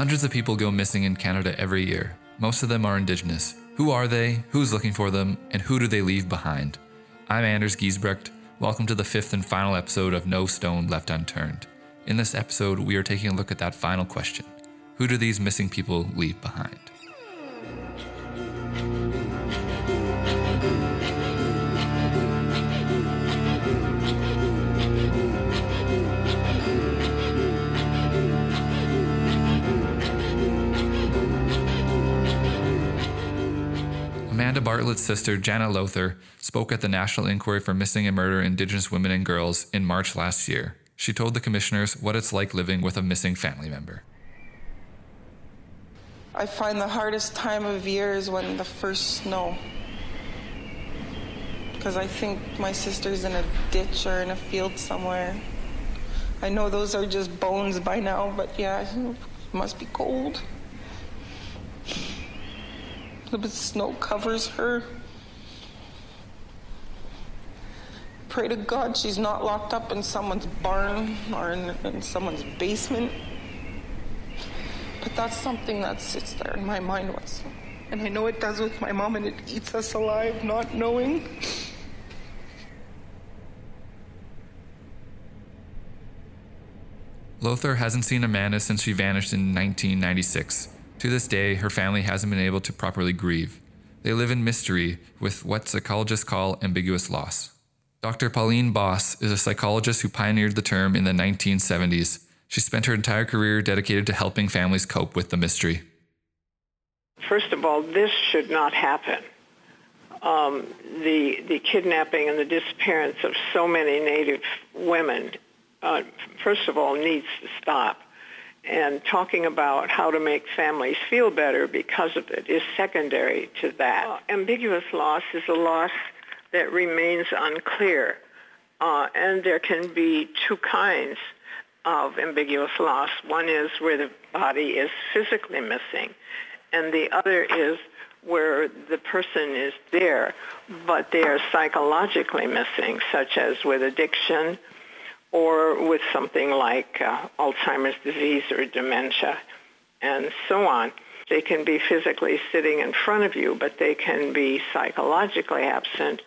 Hundreds of people go missing in Canada every year. Most of them are Indigenous. Who are they? Who's looking for them? And who do they leave behind? I'm Anders Giesbrecht. Welcome to the fifth and final episode of No Stone Left Unturned. In this episode, we are taking a look at that final question Who do these missing people leave behind? Bartlett's sister, Jana Lowther, spoke at the National Inquiry for Missing and Murdered Indigenous Women and Girls in March last year. She told the commissioners what it's like living with a missing family member. I find the hardest time of year is when the first snow. Because I think my sister's in a ditch or in a field somewhere. I know those are just bones by now, but yeah, it must be cold. The snow covers her. Pray to God she's not locked up in someone's barn or in, in someone's basement. But that's something that sits there in my mind was. And I know it does with my mom and it eats us alive not knowing. Lowther hasn't seen Amanda since she vanished in 1996. To this day, her family hasn't been able to properly grieve. They live in mystery with what psychologists call ambiguous loss. Dr. Pauline Boss is a psychologist who pioneered the term in the 1970s. She spent her entire career dedicated to helping families cope with the mystery. First of all, this should not happen. Um, the the kidnapping and the disappearance of so many Native women, uh, first of all, needs to stop and talking about how to make families feel better because of it is secondary to that. Uh, ambiguous loss is a loss that remains unclear, uh, and there can be two kinds of ambiguous loss. One is where the body is physically missing, and the other is where the person is there, but they are psychologically missing, such as with addiction, or with something like uh, Alzheimer's disease or dementia and so on. They can be physically sitting in front of you, but they can be psychologically absent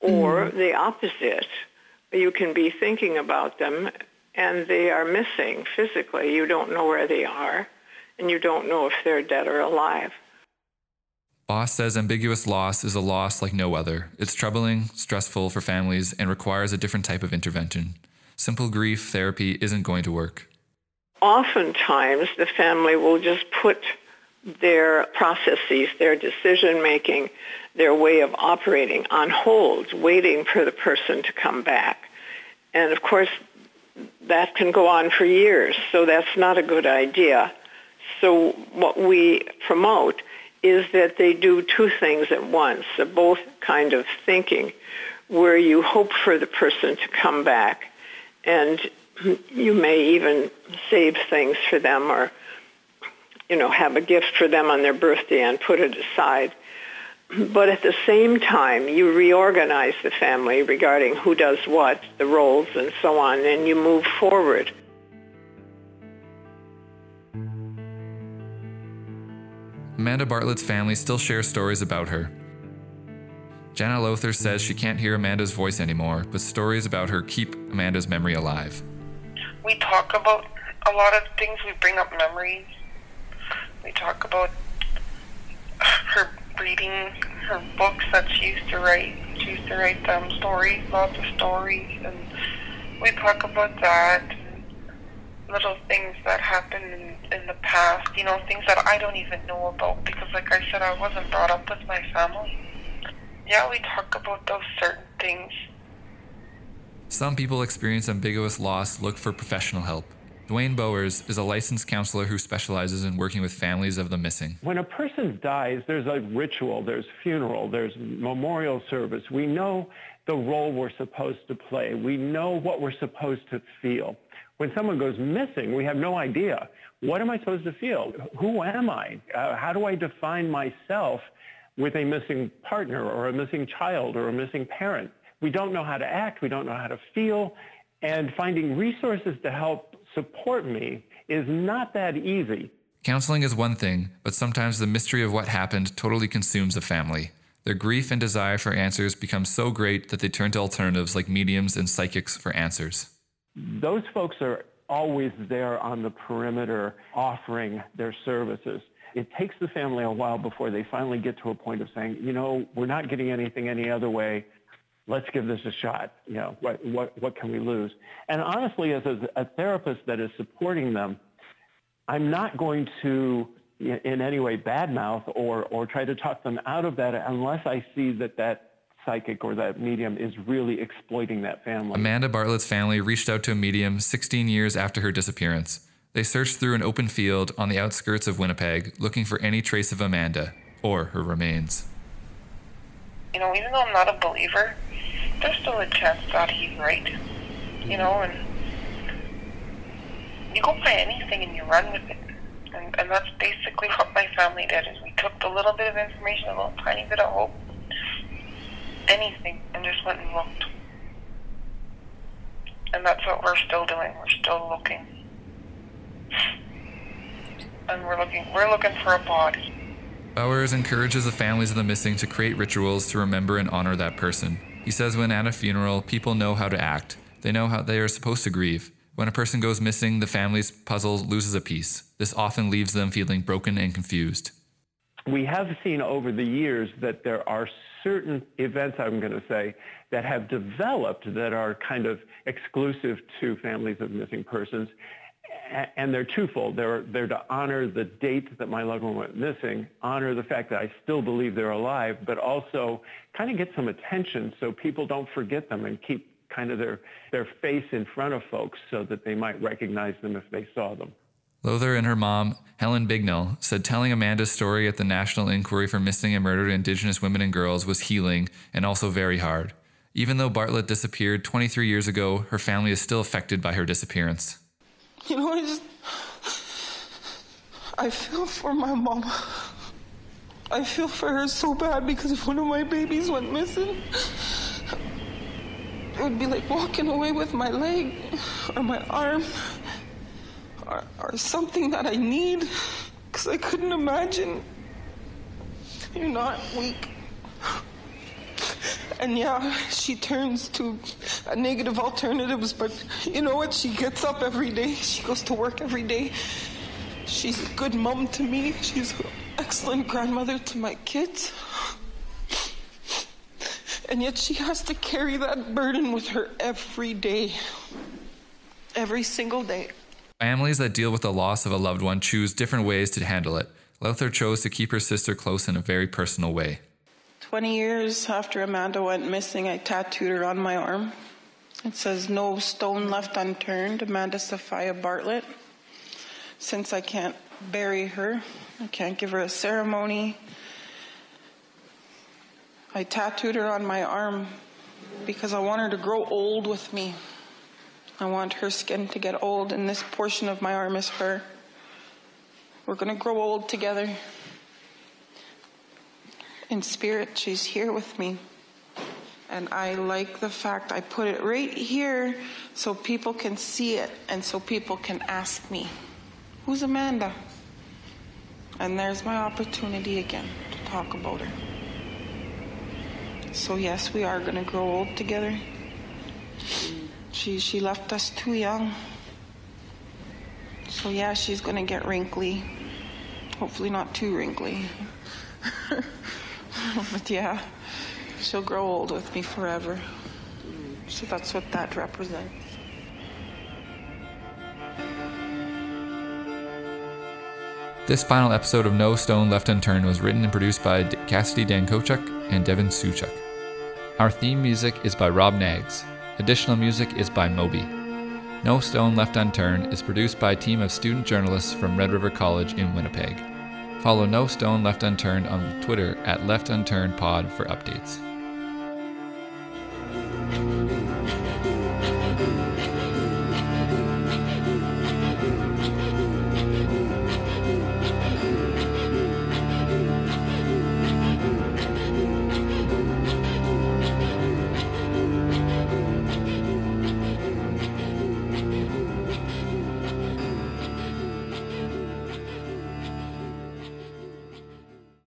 or mm. the opposite. You can be thinking about them and they are missing physically. You don't know where they are and you don't know if they're dead or alive. Boss says ambiguous loss is a loss like no other. It's troubling, stressful for families, and requires a different type of intervention simple grief therapy isn't going to work? Oftentimes, the family will just put their processes, their decision making, their way of operating on hold, waiting for the person to come back. And of course, that can go on for years, so that's not a good idea. So what we promote is that they do two things at once, both kind of thinking, where you hope for the person to come back and you may even save things for them or you know have a gift for them on their birthday and put it aside. But at the same time you reorganize the family regarding who does what the roles and so on and you move forward. Amanda Bartlett's family still shares stories about her Jana Lowther says she can't hear Amanda's voice anymore, but stories about her keep Amanda's memory alive. We talk about a lot of things. We bring up memories. We talk about her reading her books that she used to write. She used to write them stories, lots of stories, and we talk about that. Little things that happened in, in the past, you know, things that I don't even know about because, like I said, I wasn't brought up with my family yeah, we talk about those certain things. Some people experience ambiguous loss look for professional help. Duane Bowers is a licensed counselor who specializes in working with families of the missing. When a person dies, there's a ritual, there's funeral, there's memorial service. We know the role we're supposed to play. We know what we're supposed to feel. When someone goes missing, we have no idea. What am I supposed to feel? Who am I? Uh, how do I define myself with a missing partner or a missing child or a missing parent. We don't know how to act. We don't know how to feel. And finding resources to help support me is not that easy. Counseling is one thing, but sometimes the mystery of what happened totally consumes a family. Their grief and desire for answers becomes so great that they turn to alternatives like mediums and psychics for answers. Those folks are always there on the perimeter offering their services. It takes the family a while before they finally get to a point of saying, you know, we're not getting anything any other way. Let's give this a shot. You know, what, what, what can we lose? And honestly, as a, a therapist that is supporting them, I'm not going to in any way badmouth or, or try to talk them out of that unless I see that that psychic or that medium is really exploiting that family. Amanda Bartlett's family reached out to a medium 16 years after her disappearance. They searched through an open field on the outskirts of Winnipeg looking for any trace of Amanda or her remains. You know, even though I'm not a believer, there's still a chance that he's right. You know, and you go by anything and you run with it. And, and that's basically what my family did is we took the little bit of information, a little tiny bit of hope, anything, and just went and looked. And that's what we're still doing. We're still looking. And we're looking we're looking for a body. Bowers encourages the families of the missing to create rituals to remember and honor that person. He says when at a funeral, people know how to act. They know how they are supposed to grieve. When a person goes missing, the family's puzzle loses a piece. This often leaves them feeling broken and confused. We have seen over the years that there are certain events, I'm going to say, that have developed that are kind of exclusive to families of missing persons. And they're twofold. They're, they're to honor the date that my loved one went missing, honor the fact that I still believe they're alive, but also kind of get some attention so people don't forget them and keep kind of their, their face in front of folks so that they might recognize them if they saw them. Lowther and her mom, Helen Bignell, said telling Amanda's story at the National Inquiry for Missing and Murdered Indigenous Women and Girls was healing and also very hard. Even though Bartlett disappeared 23 years ago, her family is still affected by her disappearance. You know, I just. I feel for my mom. I feel for her so bad because if one of my babies went missing, it would be like walking away with my leg or my arm or, or something that I need because I couldn't imagine. You're not weak. And yeah, she turns to negative alternatives, but you know what? She gets up every day. She goes to work every day. She's a good mom to me. She's an excellent grandmother to my kids. And yet she has to carry that burden with her every day. Every single day. Families that deal with the loss of a loved one choose different ways to handle it. Lowther chose to keep her sister close in a very personal way. 20 years after Amanda went missing, I tattooed her on my arm. It says, No stone left unturned, Amanda Sophia Bartlett. Since I can't bury her, I can't give her a ceremony, I tattooed her on my arm because I want her to grow old with me. I want her skin to get old, and this portion of my arm is her. We're going to grow old together. In spirit, she's here with me. And I like the fact I put it right here so people can see it and so people can ask me, Who's Amanda? And there's my opportunity again to talk about her. So yes, we are gonna grow old together. She she left us too young. So yeah, she's gonna get wrinkly. Hopefully not too wrinkly. but yeah, she'll grow old with me forever. So that's what that represents. This final episode of No Stone Left Unturned was written and produced by Cassidy Dankochuk and Devin Suchuk. Our theme music is by Rob Nags. Additional music is by Moby. No Stone Left Unturned is produced by a team of student journalists from Red River College in Winnipeg. Follow No Stone Left Unturned on Twitter at Left Unturned Pod for updates.